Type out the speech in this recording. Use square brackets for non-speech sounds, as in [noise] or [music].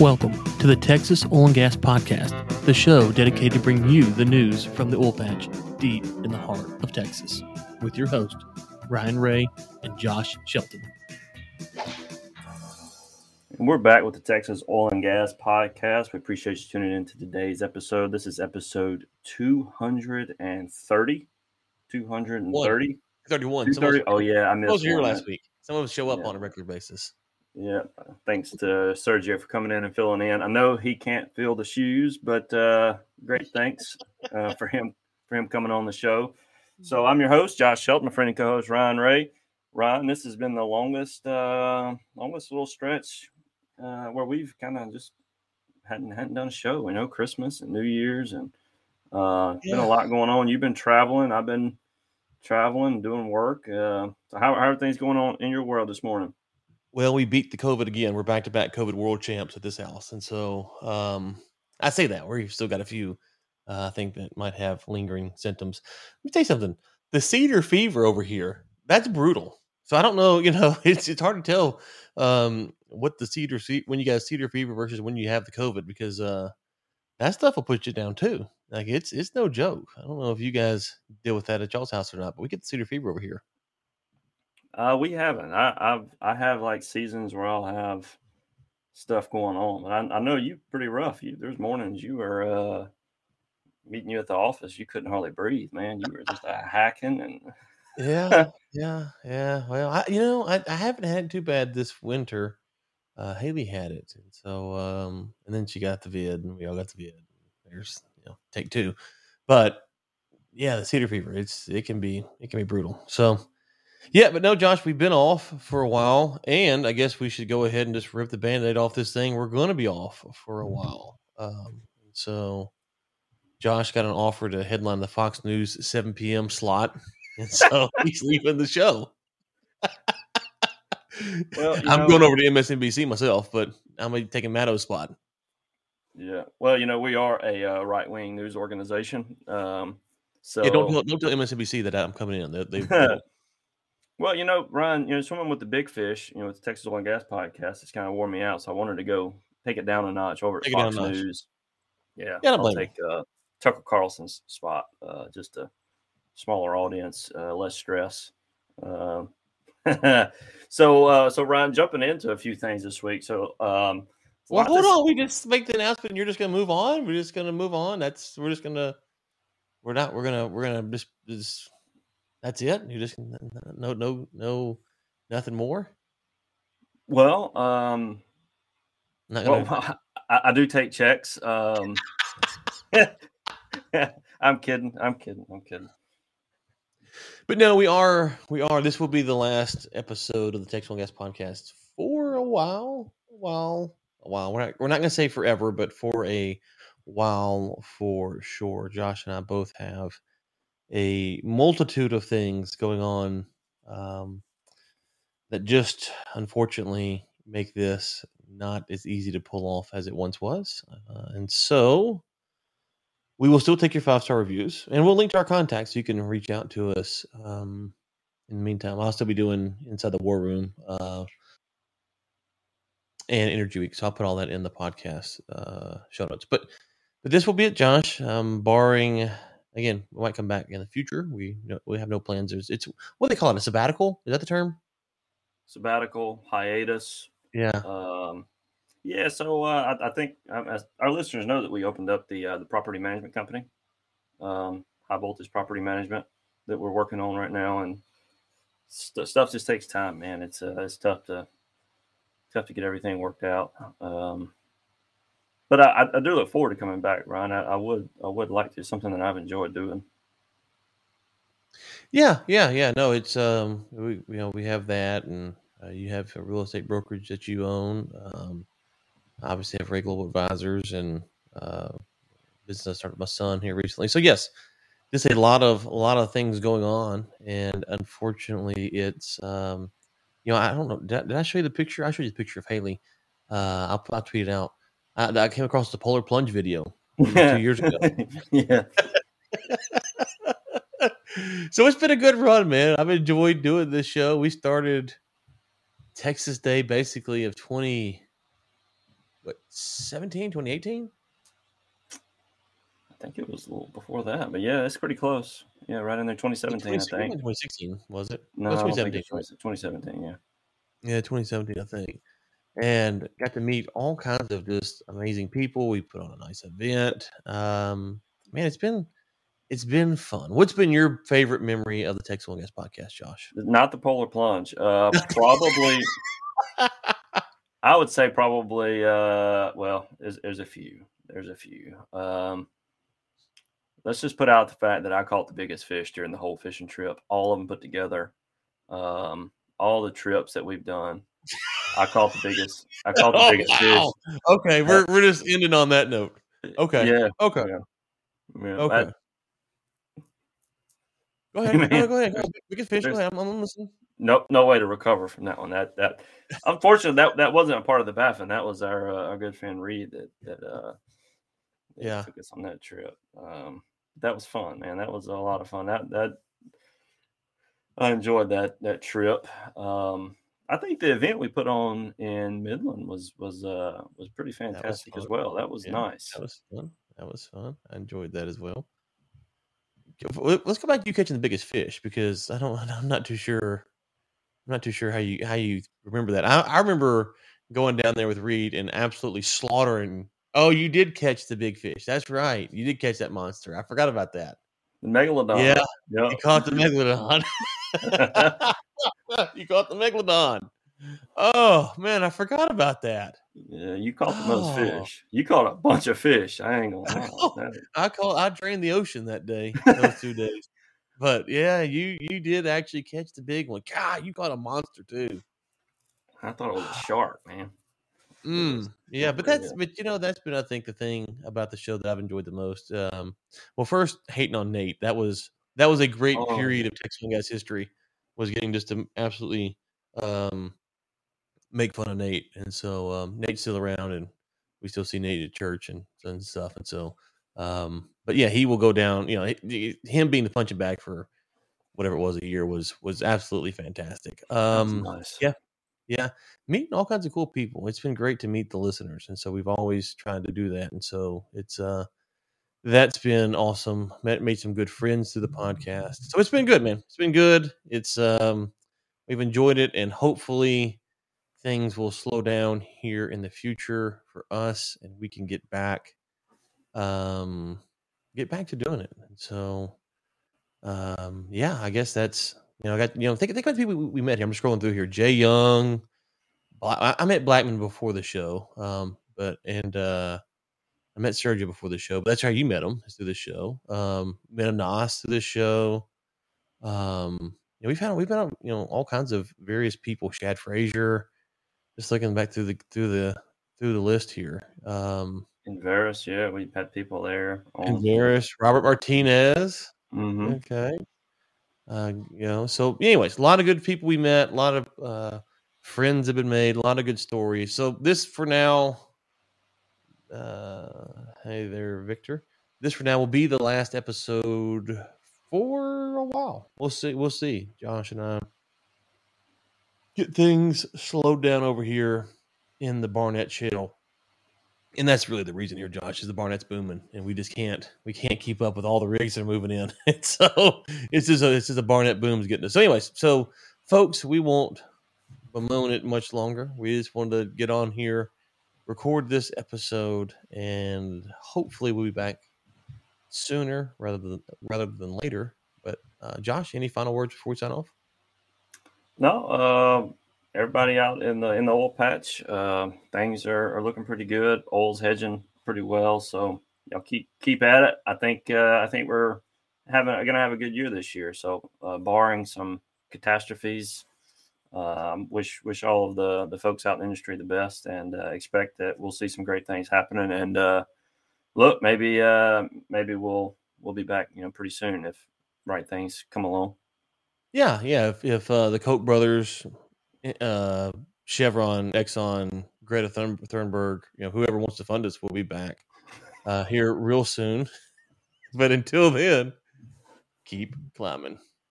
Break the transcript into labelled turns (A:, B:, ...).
A: Welcome to the Texas Oil and Gas Podcast, the show dedicated to bring you the news from the oil patch deep in the heart of Texas, with your host, Ryan Ray and Josh Shelton.
B: And we're back with the Texas Oil and Gas Podcast. We appreciate you tuning in to today's episode. This is episode 230. 230.
C: 31.
B: 230. Oh, yeah. I
C: some of us
B: missed
C: were here last week. Some of us show up
B: Yeah.
C: on a regular basis.
B: Yeah. Thanks to Sergio for coming in and filling in. I know he can't fill the shoes, but uh, great thanks uh, for him for him coming on the show. So I'm your host, Josh Shelton, my friend and co-host Ryan Ray. Ryan, this has been the longest uh, longest little stretch uh, where we've kind of just hadn't hadn't done a show. We know, Christmas and New Year's, and uh, been a lot going on. You've been traveling. I've been traveling, doing work. Uh, so how, how are things going on in your world this morning?
C: Well, we beat the COVID again. We're back to back COVID world champs at this house. And so um, I say that we've still got a few, uh, I think, that might have lingering symptoms. Let me tell you something the cedar fever over here, that's brutal. So I don't know, you know, [laughs] it's it's hard to tell um, what the cedar when you got cedar fever versus when you have the COVID because uh, that stuff will put you down too. Like it's it's no joke. I don't know if you guys deal with that at y'all's house or not, but we get the cedar fever over here.
B: Uh, we haven't. I, I've I have like seasons where I'll have stuff going on, but I, I know you pretty rough. You there's mornings you were uh, meeting you at the office. You couldn't hardly breathe, man. You were just uh, hacking and
C: Yeah, [laughs] yeah, yeah. Well, I, you know, I, I haven't had it too bad this winter. Uh, Haley had it, and so um, and then she got the vid, and we all got the vid. There's you know take two, but yeah, the cedar fever. It's it can be it can be brutal. So yeah, but no, Josh, we've been off for a while, and I guess we should go ahead and just rip the band-aid off this thing. We're going to be off for a while. Um, so Josh got an offer to headline the Fox News 7 p.m. slot, [laughs] and so [laughs] he's leaving the show.
B: Well,
C: I'm
B: know-
C: going over to MSNBC myself, but I'm gonna be taking Maddow's spot.
B: yeah. Well, you know we are a uh, right wing news organization. Um, so
C: yeah, don't tell, don't tell MSNBC that I'm coming in. They, they, [laughs]
B: well, you know, Ryan, you know, swimming with the big fish, you know, with the Texas Oil and Gas podcast, it's kind of wore me out. So I wanted to go take it down a notch over
C: Take down
B: Fox. News. Yeah,
C: Yeah,
B: I'll take uh, Tucker Carlson's spot, uh, just a smaller audience, uh, less stress. Um, [laughs] so, uh, so Ryan, jumping into a few things this week. So, um,
C: well, hold on. We just make the announcement, and you're just gonna move on. We're just gonna move on. That's we're just gonna. We're not. We're gonna. We're gonna just. just that's it. You just no no no nothing more.
B: Well, um, Well, [laughs] I, I do take checks. Um, [laughs] I'm kidding. I'm kidding. I'm kidding.
C: But no, we are we are. This will be the last episode of the Texas Gas podcast for a while. A while. A while. We're not we're not gonna say forever, but for a while for sure. Josh and I both have a multitude of things going on um, that just unfortunately make this not as easy to pull off as it once was. Uh, and so we will still take your five star reviews and we'll link to our contacts so you can reach out to us. Um, in the meantime, I'll still be doing Inside the War Room uh, and Energy Week. So I'll put all that in the podcast uh, show notes. But but this will be it, Josh. Um, barring again, we might come back in the future. We no, we have no plans. There's it's what do they call it a sabbatical. Is that the term?
B: Sabbatical, hiatus.
C: Yeah.
B: Um, yeah. So uh, I, I think as our listeners know that we opened up the uh, the property management company, um, high voltage property management that we're working on right now, and st- stuff just takes time, man. It's uh, it's tough to tough to get everything worked out. Um, but I, I- do look forward to coming back, Ryan. I, I would I would like to something that I've enjoyed doing.
C: Yeah, yeah, yeah. No, it's um, we you know we have that, and uh, you have a real estate brokerage that you own. Um, obviously, have Ray Global Advisors and uh, business I started my son here recently. So yes, just a lot of a lot of things going on, and unfortunately, it's um, you know I don't know. Did I, did I show you the picture? I showed you the picture of Haley. Uh, I'll, I'll tweet it out. Uh, I, I came across the polar plunge video [laughs] two years ago.
B: yeah. [laughs]
C: so it's been a good run, man. I've enjoyed doing this show. We started Texas Day basically of 20 what 17, 2018?
B: I think it was a little before that, but yeah, it's pretty close. Yeah, right in there, 2017, I think.
C: 2016 was it?
B: No,
C: It was
B: I don't think
C: 2017.
B: it's 20 2017. Yeah,
C: Yeah, 2017, I think. And got to meet all kinds of just amazing people. We put on a nice event. Um, man, it's been it's been fun. What's been your favorite memory of the Texas Gas podcast, Josh?
B: not the polar plunge. Uh, probably, [laughs] I would say probably. Uh, well, there's, there's a few. There's a few. Um, let's just put out the fact that I caught the biggest fish during the whole fishing trip. All of them put together. Um, all the trips that we've done, I caught the biggest. I [laughs] caught the
C: Oh,
B: biggest
C: wow. Okay, we're we're just ending on that note. Okay.
B: Yeah.
C: Okay.
B: Yeah. yeah.
C: Okay. go ahead. [laughs]
B: Man,
C: go ahead. Go ahead. Go
B: there's-
C: ahead. We can fish. Go ahead. I'm, I'm listening.
B: no, no way to recover from that one. That that unfortunately that that wasn't a part of the Baffin. That was our uh, our good friend Reed that that uh that
C: Yeah.
B: took us on that trip. Um, that was fun, man. That was a lot of fun. That that I enjoyed that that trip. Um, I think the event we put on in Midland was was uh was pretty fantastic as well. That was
C: Yeah,
B: nice.
C: That was fun. That was fun. I enjoyed that as well. Let's go back to you catching the biggest fish because I don't. [laughs] I'm not too sure. I'm not too sure how you how you remember that. I, I remember going down there with Reed and absolutely slaughtering. Oh, you did catch the big fish. That's right. You did catch that monster. I forgot about that.
B: The megalodon.
C: Yeah,
B: yeah.
C: you caught the megalodon. [laughs] [laughs] [laughs] you caught the megalodon. Oh man, I forgot about that.
B: Yeah, you caught the most
C: Oh.
B: fish. You caught a bunch of fish. I ain't gonna [laughs] lie.
C: I call I drained the ocean that day, those two [laughs] days. But yeah, you you did actually catch the big one. God, you caught a monster too.
B: I thought it was a [sighs] shark, man.
C: Mm, yeah, but that's but you know that's been I think the thing about the show that I've enjoyed the most. Um, well, first hating on Nate that was that was a great
B: Oh,
C: period of Texas and history. Was getting just to absolutely um, make fun of Nate, and so um, Nate's still around, and we still see Nate at church and and stuff, and so. Um, but yeah, he will go down. You know, he- him being the punching bag for whatever it was a year was was absolutely fantastic. Um,
B: nice.
C: yeah. yeah, meeting all kinds of cool people. It's been great to meet the listeners, and so we've always tried to do that. And so it's uh, that's been awesome. Met made some good friends through the podcast. So it's been good, man. It's been good. It's um, we've enjoyed it, and hopefully things will slow down here in the future for us, and we can get back, um, get back to doing it. And so, um, yeah, I guess that's you know, I got you know, think think about the people we, we met here. I'm just scrolling through here. Jay Young, I, I met Blackman before the show, um, but and uh, I met Sergio before the show. But that's how you met him is through the show. Um, met Anas through the show. Um, you know, we've had we've been you know all kinds of various people. Shad Frazier. Just looking back through the through the through the list here. Um,
B: In Varus, yeah, we've had people there.
C: and Varys, Robert Martinez.
B: hmm
C: Okay. Uh, you know, so anyways, a lot of good people we met, a lot of uh friends have been made, a lot of good stories. So this for now, uh hey there, Victor. This for now will be the last episode for a while. We'll see. We'll see. Josh and I get things slowed down over here in the Barnett channel and that's really the reason here, Josh, is the Barnett's booming, and we just can't we can't keep up with all the rigs that are moving in. [laughs] And so it's just a, it's just a Barnett boom's getting us. So, anyways, so folks, we won't bemoan it much longer. We just wanted to get on here, record this episode, and hopefully we'll be back sooner rather than rather than later. But uh, Josh, any final words before we sign off?
B: No, uh, everybody out in the in the oil patch, uh, things are, are looking pretty good. Oil's hedging pretty well, so y'all keep keep at it. I think uh, I think we're having gonna have a good year this year. So, uh, barring some catastrophes, um, wish wish all of the the folks out in the industry the best, and uh, expect that we'll see some great things happening. And uh, look, maybe uh, maybe we'll we'll be back, you know, pretty soon if right things come along.
C: Yeah, yeah. If, if uh, the Koch brothers, uh, Chevron, Exxon, Greta Thun- Thunberg, you know, whoever wants to fund us, we'll be back uh, here real soon. [laughs] But until then, keep climbing.